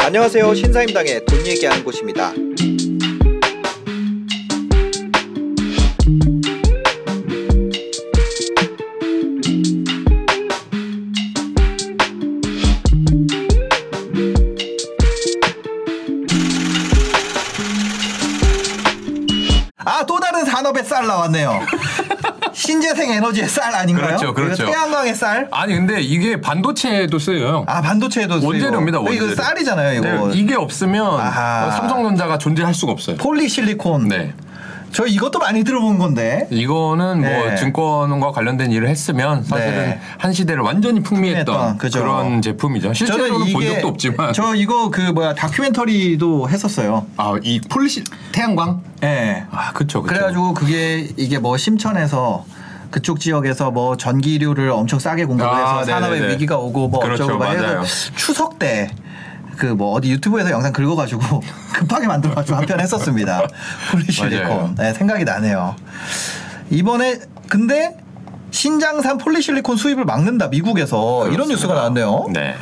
안녕하세요. 신사임당의 돈 얘기하는 곳입니다. 아, 또 다른 산업의 쌀 나왔네요. 신재생 에너지의 쌀 아닌가요? 그렇죠, 그렇죠. 태양광의 쌀? 아니 근데 이게 반도체에도 쓰여요. 아, 반도체에도 쓰이고. 원재료입니다. 원재료. 이거 쌀이잖아요, 이거. 네, 이게 없으면 아하. 어, 삼성전자가 존재할 수가 없어요. 폴리실리콘. 네. 저 이것도 많이 들어본 건데. 이거는 네. 뭐 증권과 관련된 일을 했으면 사실은 네. 한 시대를 완전히 풍미했던 풍미했던. 그런 제품이죠. 실제로는 본 적도 없지만 저 이거 그 뭐야 다큐멘터리도 했었어요. 아, 이 폴리시 태양광? 예. 네. 아, 그쵸. 그래가지고 그게 이게 뭐 심천에서 그쪽 지역에서 뭐 전기료를 엄청 싸게 공급을 아, 해서 산업에 네네네. 위기가 오고 뭐 그렇죠, 어쩌고 막 해서. 추석 때 그 뭐 어디 유튜브에서 영상 긁어가지고 급하게 만들어가지고 한 편 했었습니다. 폴리실리콘. 네, 생각이 나네요. 이번에 근데 신장산 폴리실리콘 수입을 막는다 미국에서 이런 뉴스가 나왔네요. 네.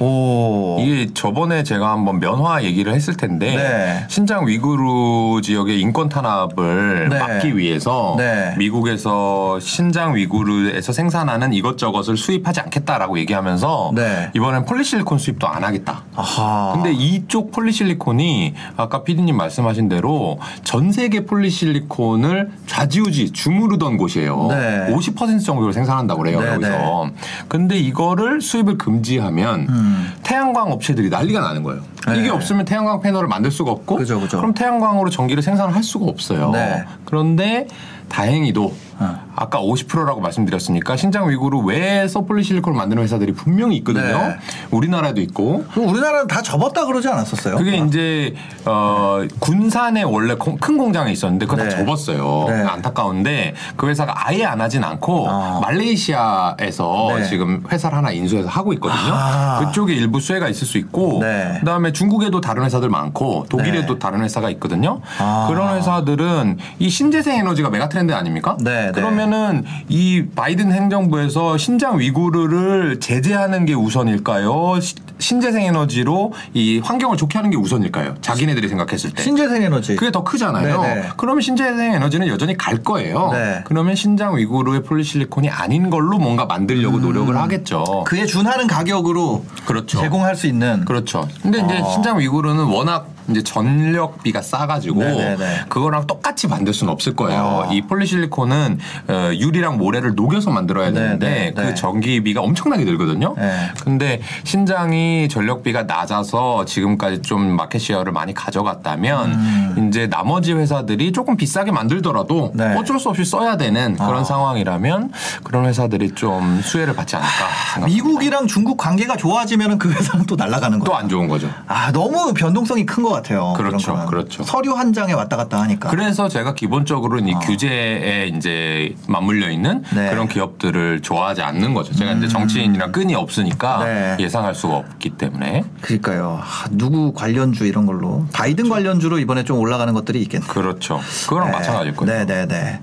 오. 이게 저번에 제가 한번 면화 얘기를 했을 텐데 네. 신장 위구르 지역의 인권 탄압을 네. 막기 위해서 네. 미국에서 신장 위구르에서 생산하는 이것저것을 수입하지 않겠다라고 얘기하면서 네. 이번엔 폴리실리콘 수입도 안 하겠다. 아하. 근데 이쪽 폴리실리콘이 아까 피디님 말씀하신 대로 전 세계 폴리실리콘을 좌지우지 주무르던 곳이에요. 네. 50% 정도를 생산한다고 그래요, 네, 여기서. 근데 이거를 수입을 금지하면 음. 태양광 업체들이 난리가 나는 거예요. 네. 이게 없으면 태양광 패널을 만들 수가 없고 그죠, 그죠. 럼 태양광으로 전기를 생산을 할 수가 없어요. 네. 그런데 다행히도 어. 아까 50%라고 말씀드렸으니까 신장 위구르 외에서 폴리실리콘을 만드는 회사들이 분명히 있거든요. 네. 우리나라도 있고 우리나라는 다 접었다 그러지 않았었어요? 그게 이제 어 군산에 원래 공- 큰 공장에 있었는데 그거 네. 다 접었어요. 네. 안타까운데 그 회사가 아예 안 하진 않고 어. 말레이시아에서 네. 지금 회사를 하나 인수해서 하고 있거든요. 아. 그쪽에 일부 수혜가 있을 수 있고 네. 그다음에 중국에도 다른 회사들 많고 독일에도 네. 다른 회사가 있거든요. 아. 그런 회사들은 이 신재생 에너지가 메가 트렌드 아닙니까? 네, 네. 그러면은 이 바이든 행정부에서 신장 위구르를 제재하는 게 우선일까요? 시- 신재생 에너지로 이 환경을 좋게 하는 게 우선일까요? 자기네들이 생각했을 때. 신재생 에너지. 그게 더 크잖아요. 네네. 그러면 신재생 에너지는 여전히 갈 거예요. 네. 그러면 신장 위구르의 폴리실리콘이 아닌 걸로 뭔가 만들려고 노력을 하겠죠. 그에 준하는 가격으로 그렇죠. 제공할 수 있는 그렇죠. 근데 이제 어. 신장 위구르는 워낙 이제 전력비가 싸가지고 네네네. 그거랑 똑같이 만들 수는 없을 거예요. 어. 이 폴리실리콘은 어, 유리랑 모래를 녹여서 만들어야 되는데 네네, 네. 그 전기비가 엄청나게 들거든요. 네. 근데 신장이 전력비가 낮아서 지금까지 좀 마켓 시어를 많이 가져갔다면 이제 나머지 회사들이 조금 비싸게 만들더라도 음. 네. 어쩔 수 없이 써야 되는 그런 어. 상황이라면 그런 회사들이 좀 수혜를 받지 않을까 생각합니다. 미국이랑 중국 관계가 좋아지면 그 회사는 또 날아가는 거예요. 또안 좋은 거죠. 아 너무 변동성이 큰 것 같아요. 그렇죠. 그렇죠. 서류 한 장에 왔다 갔다 하니까. 그래서 제가 기본적으로는 이 규제에 이제 맞물려 있는 네. 그런 기업들을 좋아하지 않는 거죠. 제가 이제 정치인이랑 끈이 없으니까 네. 예상할 수가 없기 때문에 그러니까요. 아, 누구 관련주 이런 걸로 바이든 관련주로 이번에 좀 올라가는 것들이 있겠네요. 그렇죠. 그거랑 마찬가지일 거예요. 네 네 네.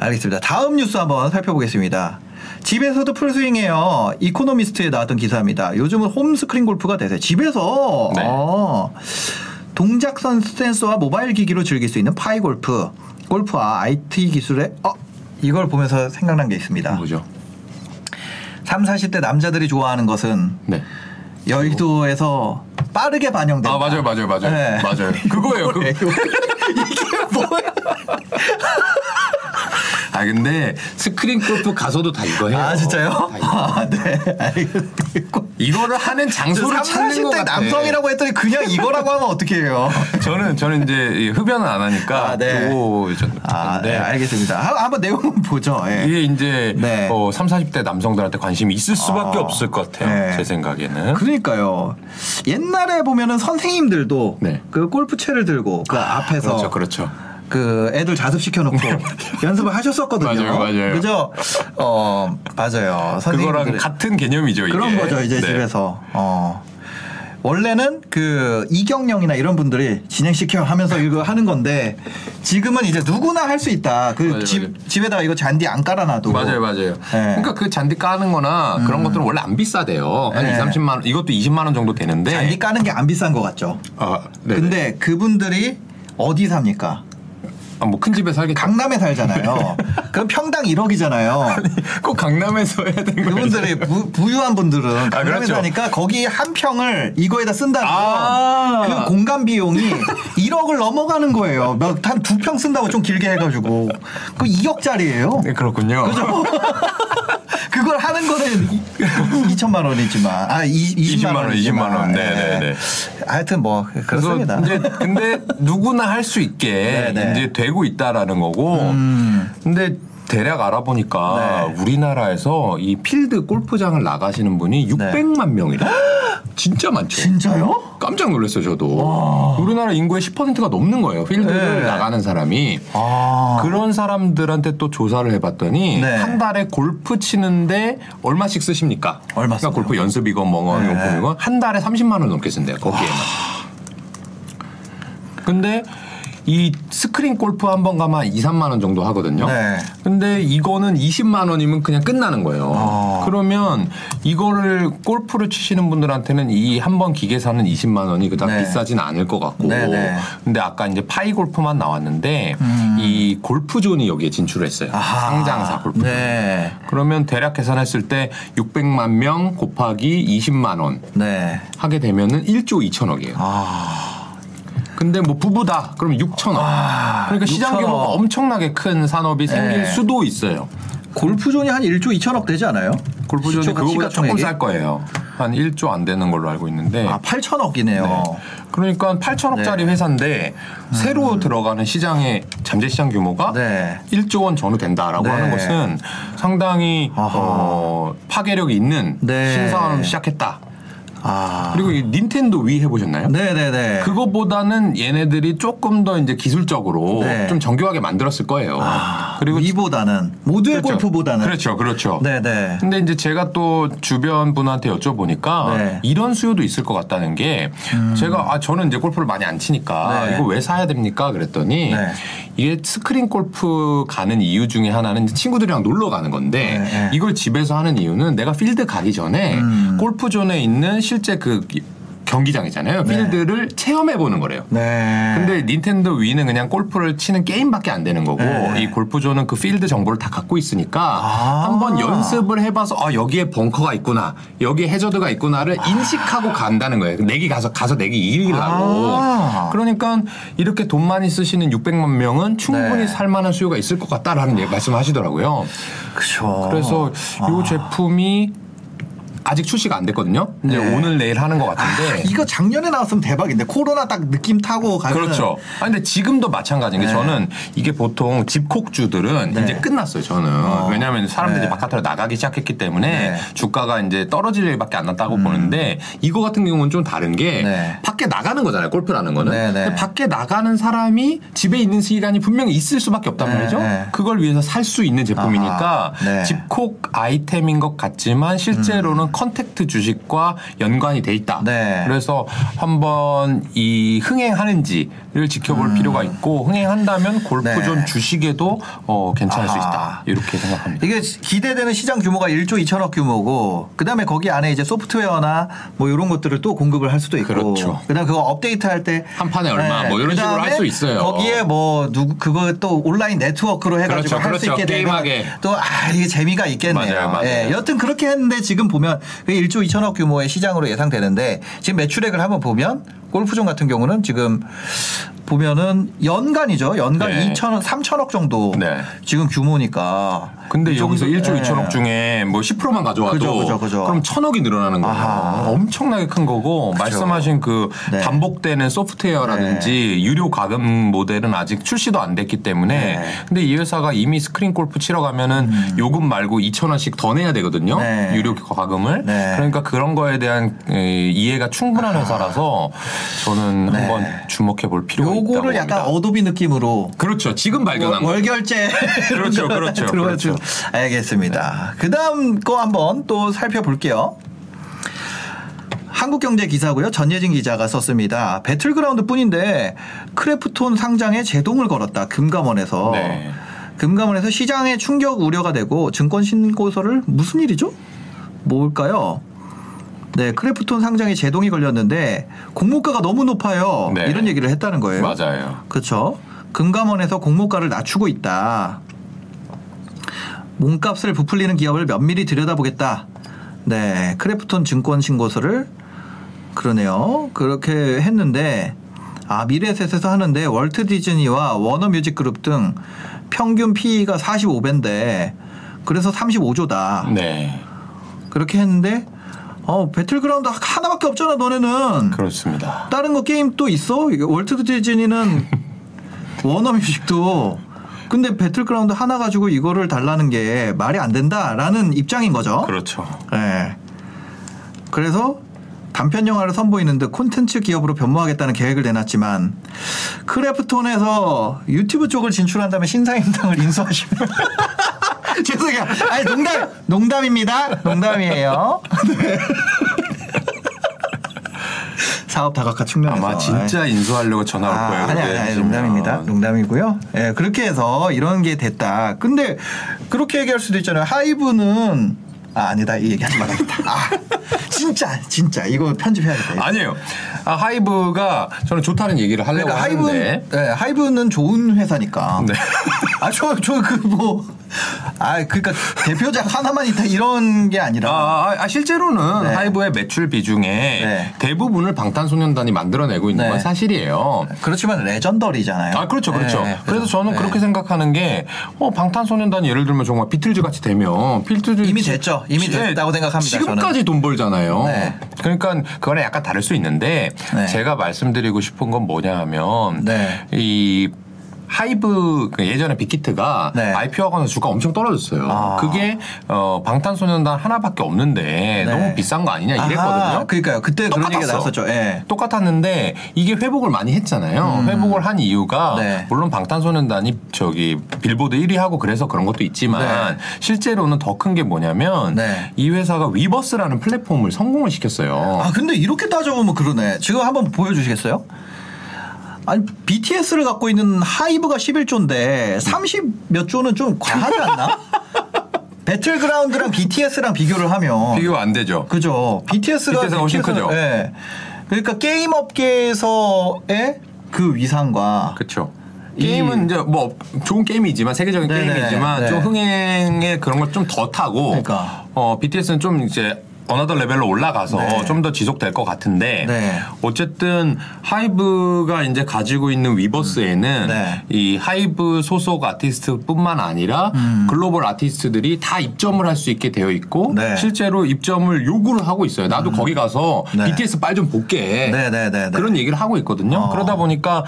알겠습니다. 다음 뉴스 한번 살펴보겠습니다. 집에서도 풀스윙해요. 이코노미스트에 나왔던 기사입니다. 요즘은 홈스크린 골프가 대세. 집에서 네. 어, 동작선 센서와 모바일 기기로 즐길 수 있는 파이 골프. 골프와 IT 기술의 어, 이걸 보면서 생각난 게 있습니다. 뭐죠? 3, 40대 남자들이 좋아하는 것은 네. 여의도에서 빠르게 반영된다. 아 맞아요, 맞아요, 맞아요, 네. 맞아요. 그거예요. 그? 이게 뭐야? 아 근데 스크린 골프 가서도 다 이거 해요. 아 진짜요? 다 이거. 아 네. 알겠고. 이거를 하는 장소를 찾는 것 30대 같아. 남성이라고 했더니 그냥 이거라고 하면 어떻게 해요? 저는 저는 이제 이 흡연은 안 하니까 아, 네. 그거 좀 아, 네, 알겠습니다. 한- 한번 내용 보죠. 예. 이게 이제 네. 어, 3, 40대 남성들한테 관심이 있을 수밖에 아, 없을 것 같아요. 네. 제 생각에는. 그러니까요. 옛날에 보면은 선생님들도 네. 그 골프채를 들고 그 앞에서 그렇죠, 그렇죠. 그 애들 자습시켜 놓고 연습을 하셨었거든요. 맞아요, 맞아요. 그죠? 어, 맞아요. 그거랑 같은 개념이죠. 이게. 그런 거죠, 이제 네. 집에서. 어. 원래는 그 이경영이나 이런 분들이 진행시켜 하면서 이거 하는 건데 지금은 이제 누구나 할 수 있다. 그 집. 집에다가 이거 잔디 안 깔아놔도 맞아요, 맞아요. 그러니까 그 잔디 까는 거나 그런 것들은 원래 안 비싸대요. 한 네. 2, 30만 원, 이것도 20만 원 정도 되는데. 잔디 까는 게 안 비싼 것 같죠. 아, 네. 근데 그분들이 어디 삽니까? 아, 뭐 큰 집에 살겠죠. 강남에 살잖아요. 그럼 평당 1억이잖아요. 꼭 강남에서 해야 되는 거예요. 그분들이 부, 부유한 분들은 강남에 그렇죠. 사니까 거기 한 평을 이거에다 쓴다면 아. 그 공간 비용이 1억을 넘어가는 거예요. 한 두 평 쓴다고 좀 길게 해가지고 그 2억짜리예요. 네, 그렇군요. 그 걸 하는 거는 2천만 원이지만 아 20, 20만 20만 원, 20만 원. 네, 네, 네. 하여튼 뭐 그래서 그렇습니다. 이제 근데 누구나 할 수 있게 네, 네. 이제 되고 있다라는 거고. 음. 근데 대략 알아보니까 네. 우리나라에서 이 필드 골프장을 나가시는 분이 600만 명이래. 진짜 많죠. 진짜요? 깜짝 놀랐어요, 저도. 우리나라 인구의 10%가 넘는 거예요. 필드를 네. 나가는 사람이. 아 그런 사람들한테 또 조사를 해봤더니 네. 한 달에 골프 치는데 얼마씩 쓰십니까? 얼마 그러니까 쓰나요? 골프 연습이건 뭐 네. 용품이건 한 달에 30만 원 넘게 쓴대요. 거기에만. 근데 이 스크린 골프 한 번 가면 2, 3만 원 정도 하거든요. 네. 근데 이거는 20만 원이면 그냥 끝나는 거예요. 아. 그러면 이거를 골프를 치시는 분들한테는 이 한 번 기계 사는 20만 원이 그닥 네. 비싸진 않을 것 같고. 네, 네. 근데 아까 이제 파이 골프만 나왔는데 이 골프존이 여기에 진출했어요. 음. 아하. 상장사 골프. 네. 그러면 대략 계산했을 때 600만 명 곱하기 20만 원 네. 하게 되면은 1조 2천억이에요. 아. 근데 뭐 부부다 그러면 6천억. 아, 그러니까 시장 6천억. 규모가 엄청나게 큰 산업이 생길 네. 수도 있어요. 골프존이 한 1조 2천억 되지 않아요? 골프존이 시초가- 그거보다 조금 시가총액이? 쌀 거예요. 한 1조 안 되는 걸로 알고 있는데. 아 8천억이네요. 네. 그러니까 8천억짜리 네. 회사인데 새로 들어가는 시장의 잠재 시장 규모가 네. 1조 원 전후 된다라고 네. 하는 것은 상당히 아하. 어, 파괴력이 있는 네. 신사업을 시작했다. 아. 그리고 이 닌텐도 위 해보셨나요? 네네네. 그거보다는 얘네들이 조금 더 이제 기술적으로 네. 좀 정교하게 만들었을 거예요. 그리고 이보다는 모두의 그렇죠. 골프보다는 그렇죠, 그렇죠. 네네. 근데 이제 제가 또 주변 분한테 여쭤보니까 네. 음. 이런 수요도 있을 것 같다는 게 제가 아 저는 이제 골프를 많이 안 치니까 네. 이거 왜 사야 됩니까 그랬더니 네. 이게 스크린 골프 가는 이유 중에 하나는 친구들이랑 놀러 가는 건데 네, 네. 이걸 집에서 하는 이유는 내가 필드 가기 전에 음. 골프존에 있는 실제 그 경기장이잖아요. 네. 필드를 체험해 보는 거래요. 네. 근데 닌텐도 위는 그냥 골프를 치는 게임밖에 안 되는 거고 네. 이 골프존은 그 필드 정보를 다 갖고 있으니까 아. 한번 연습을 해봐서 아 여기에 벙커가 있구나 여기에 해저드가 있구나를 인식하고 간다는 거예요. 내기 가서 가서 내기 이기려고. 아. 그러니까 이렇게 돈 많이 쓰시는 600만 명은 충분히 네. 살만한 수요가 있을 것 같다라는 예- 말씀하시더라고요. 그렇죠. 그래서 이 제품이 아직 출시가 안 됐거든요. 이제 네. 오늘 내일 하는 것 같은데. 이거 작년에 나왔으면 대박인데 코로나 딱 느낌 타고 가면 그렇죠. 아 근데 지금도 마찬가지인 게 네. 저는 이게 보통 집콕주들은 네. 이제 끝났어요. 저는 왜냐하면 사람들이 네. 바깥으로 나가기 시작했기 때문에 네. 주가가 이제 떨어질 일밖에 안 났다고 보는데 이거 같은 경우는 좀 다른 게 네. 밖에 나가는 거잖아요. 골프라는 거는 네, 밖에 나가는 사람이 집에 있는 시간이 분명히 있을 수밖에 없단 네, 말이죠. 네. 그걸 위해서 살 수 있는 제품이니까. 집콕 아이템인 것 같지만 실제로는 음. contact 주식과 연관이 돼 있다. 네. 그래서 한번 이 흥행하는지를 지켜볼 필요가 있고 흥행한다면 골프존 음. 네. 주식에도 어, 괜찮을 수 아하. 있다. 이렇게 생각합니다. 이게 기대되는 시장 규모가 1조 2천억 규모고 그다음에 거기 안에 이제 소프트웨어나 뭐 이런 것들을 또 공급을 할 수도 있고 그렇죠. 그다음 그거 업데이트 할 때 한 판에 얼마 뭐 이런 식으로 그다음에 할수 있어요. 거기에 뭐 누구 그거 또 온라인 네트워크로 해가지고 그렇죠, 할수 그렇죠. 있게 되면 게임하게. 또 아 이게 재미가 있겠네요. 맞아요, 맞아요. 예, 여튼 그렇게 했는데 지금 보면 그 1조 2천억 규모의 시장으로 예상되는데 지금 매출액을 한번 보면 골프존 같은 경우는 지금 보면은 연간이죠. 연간 네. 2천억, 3천억 정도 네. 지금 규모니까. 근데 이 여기서 정도- 1조 예. 2천억 중에 뭐 10%만 가져와도 그죠, 그죠, 그죠. 럼 천억이 늘어나는 거예요. 아하. 엄청나게 큰 거고 말씀하신 그 네. 반복되는 소프트웨어라든지 유료 가금 모델은 아직 출시도 안 됐기 때문에 네. 음. 근데 이 회사가 이미 스크린 골프 치러 가면은 요금 말고 2천 원씩 더 내야 되거든요. 네. 유료 가금을. 네. 그러니까 그런 거에 대한 에, 이해가 충분한 회사라서 저는 네. 한번 주목해 볼 필요가 있다고 요거를 약간. 어도비 느낌으로 그렇죠. 지금 발견한 거. 월결제 그렇죠, 그렇죠. 그렇죠. 알겠습니다. 그 다음 거 한번 또 살펴볼게요. 한국경제 기사고요. 전예진 기자가 썼습니다. 배틀그라운드 뿐인데 크래프톤 상장에 제동을 걸었다. 금감원에서. 네. 금감원에서 시장에 충격 우려가 되고 증권 신고서를 무슨 일이죠? 뭘까요? 네, 크래프톤 상장에 제동이 걸렸는데 공모가가 너무 높아요. 네. 이런 얘기를 했다는 거예요. 맞아요. 그렇죠. 금감원에서 공모가를 낮추고 있다. 몸값을 부풀리는 기업을 면밀히 들여다보겠다. 네, 크래프톤 증권 신고서를 그러네요. 그렇게 했는데 아 미래에셋에서 하는데 월트 디즈니와 워너뮤직 그룹 등 평균 PE가 45배인데 그래서 35조다. 네. 그렇게 했는데 어 배틀그라운드 하나밖에 없잖아 너네는. 그렇습니다. 다른 거 게임 또 있어? 월트 디즈니는 워너뮤직도 근데 배틀그라운드 하나 가지고 이거를 달라는 게 말이 안 된다라는 입장인 거죠. 그렇죠. 예. 그래서 단편 영화를 선보이는 듯 콘텐츠 기업으로 변모하겠다는 계획을 내놨지만 크래프톤에서 유튜브 쪽을 진출한 다음에 신사임당을 인수하시면 죄송해요. 아니 농담 농담입니다. 농담이에요. 네. 사업 다각화 측면에서 아마 진짜 인수하려고 전화 올 아, 거예요. 아니, 아니, 아니. 농담입니다. 농담이고요. 예, 그렇게 해서 이런 게 됐다. 근데 그렇게 얘기할 수도 있잖아요. 하이브는 아, 아니다. 이 얘기 하지 말아야겠다. 아, 진짜, 진짜. 이거 편집해야겠다. 아니에요. 아, 하이브가 저는 좋다는 얘기를 하려고 그러니까 하는데 하이브, 네, 하이브는 좋은 회사니까. 네. 아, 저, 저, 그, 뭐. 아, 그니까 대표작 하나만 있다 이런 게 아니라. 아, 아, 실제로는 네. 하이브의 매출 비중에 네. 대부분을 방탄소년단이 만들어내고 있는 네. 건 사실이에요. 그렇지만 레전더리잖아요. 아, 그렇죠, 그렇죠. 네, 그래서 저는 네. 그렇게 생각하는 게, 어, 방탄소년단이 예를 들면 정말 비틀즈 같이 되면, 비틀즈. 이미 됐죠. 이미 네, 됐다고 생각합니다, 지금까지 돈 벌잖아요. 네. 그러니까 그거는 약간 다를 수 있는데, 네. 제가 말씀드리고 싶은 건 뭐냐 하면, 네. 이, 하이브 그 예전에 빅히트가 네. IPO 하면서 주가 엄청 떨어졌어요. 아. 그게 어 방탄소년단 하나밖에 없는데 네. 너무 비싼 거 아니냐 이랬거든요. 아, 그러니까요. 그때 그런 얘기가 똑같았어. 나왔었죠. 예. 똑같았는데 이게 회복을 많이 했잖아요. 회복을 한 이유가 음. 네. 물론 방탄소년단이 저기 빌보드 1위 하고 그래서 그런 것도 있지만 네. 실제로는 더 큰 게 뭐냐면 네. 이 회사가 위버스라는 플랫폼을 성공을 시켰어요. 아 근데 이렇게 따져보면 그러네. 지금 한번 보여주시겠어요? 아니 BTS를 갖고 있는 하이브가 11조인데 30몇 조는 좀 과하지 않나? 배틀그라운드랑 BTS랑 비교를 하면 비교 안 되죠. 그죠. BTS가 BTS 가 훨씬 크죠. 예. 그러니까 게임 업계에서의 그 위상과 그렇죠. 이- 게임은 이제 뭐 좋은 게임이지만 세계적인 네네, 게임이지만 네. 좀 흥행의 그런 걸 좀 더 타고 그러니까. 어 BTS는 좀 이제 another level로 올라가서 네. 좀더 지속될 것 같은데 네. 어쨌든 하이브가 이제 가지고 있는 위버스에는 네. 이 하이브 소속 아티스트뿐만 아니라 글로벌 아티스트들이 다 입점을 할 수 있게 되어 있고 음. 네. 실제로 입점을 요구를 하고 있어요. 나도 거기 가서 네. BTS 빨 좀 볼게. 네. 그런 얘기를 하고 있거든요. 어. 그러다 보니까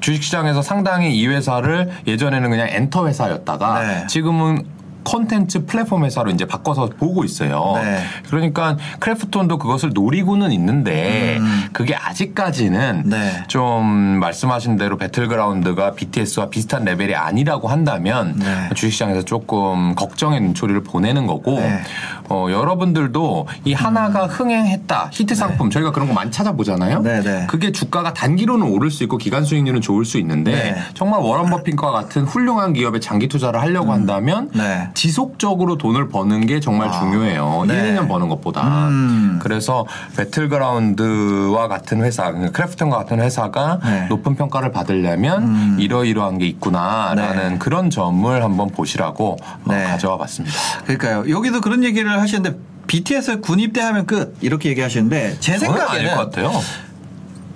주식시장에서 상당히 이 회사를 예전에는 그냥 엔터 회사였다가 네. 지금은 콘텐츠 플랫폼 회사로 이제 바꿔서 보고 있어요. 네. 그러니까 크래프톤도 그것을 노리고는 있는데 그게 아직까지는 음. 네. 좀 말씀하신 대로 배틀그라운드가 BTS와 비슷한 레벨이 아니라고 한다면 네. 주식시장에서 조금 걱정의 눈초리를 보내는 거고 네. 어, 여러분들도 이 하나가 흥행했다 히트 상품 저희가 그런 거 많이 찾아보잖아요. 네, 네. 그게 주가가 단기로는 오를 수 있고 기간 수익률은 좋을 수 있는데 네. 정말 워런 버핏과 같은 훌륭한 기업에 장기 투자를 하려고 한다면 네. 지속적으로 돈을 버는 게 정말 아, 중요해요. 네. 1, 2년 버는 것보다. 음. 그래서 배틀그라운드와 같은 회사, 크래프톤과 같은 회사가 네. 음. 높은 평가를 받으려면 이러이러한 게 있구나라는 네. 그런 점을 한번 보시라고 어, 네. 가져와 봤습니다. 그러니까요. 여기도 그런 얘기를 하시는데 BTS 군 입대하면 끝 이렇게 얘기하시는데 제 저는 아닐 생각에는 것 같아요.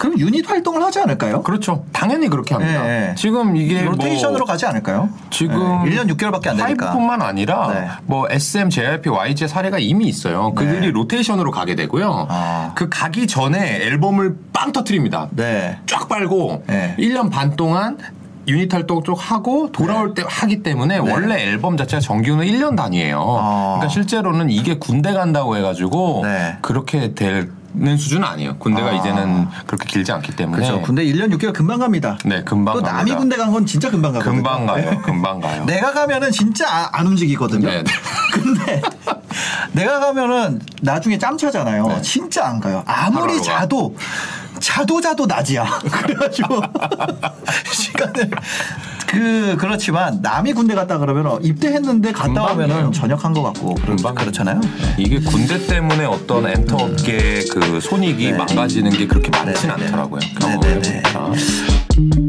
그럼 유닛 활동을 하지 않을까요? 그렇죠. 당연히 그렇게 합니다. 네, 네. 지금 이게 로테이션으로 뭐 가지 않을까요? 지금 네, 1년 6개월밖에 안 되니까. 하이브뿐만 아니라 네. 뭐 SM, JYP, YG 사례가 이미 있어요. 그들이 네. 로테이션으로 가게 되고요. 아. 그 가기 전에 앨범을 빵 터트립니다. 네. 쫙 빨고 네. 1년 반 동안 유닛 활동 쪽 하고 돌아올 때 하기 때문에 원래 앨범 자체가 정규는 1년 단위예요. 네. 아. 그러니까 실제로는 이게 군대 간다고 해가지고 네. 그렇게 될 수준은 아니에요. 군대가 아. 이제는 그렇게 길지 않기 때문에. 그렇죠. 군대 1년 6개월 금방 갑니다. 네, 금방 또 남이 갑니다. 군대 간 건 진짜 금방 가거든요. 금방 가요. 금방 가요. 내가 가면은 진짜 아- 안 움직이거든요. 네, 네. 근데 내가 가면은 나중에 짬 차잖아요. 네. 진짜 안 가요. 아무리 하루하루가. 자도 자도 자도 낮이야. 그래가지고 시간을 그 그렇지만 남이 군대 갔다 그러면 입대했는데 갔다. 오면은 전역한 것 같고 그런 금방 그렇잖아요. 이게 군대 때문에 어떤 엔터 업계 그 손익이 네. 망가지는 게 그렇게 많진 네, 네, 네. 않더라고요. 네, 경험을 네, 네. 해보니까.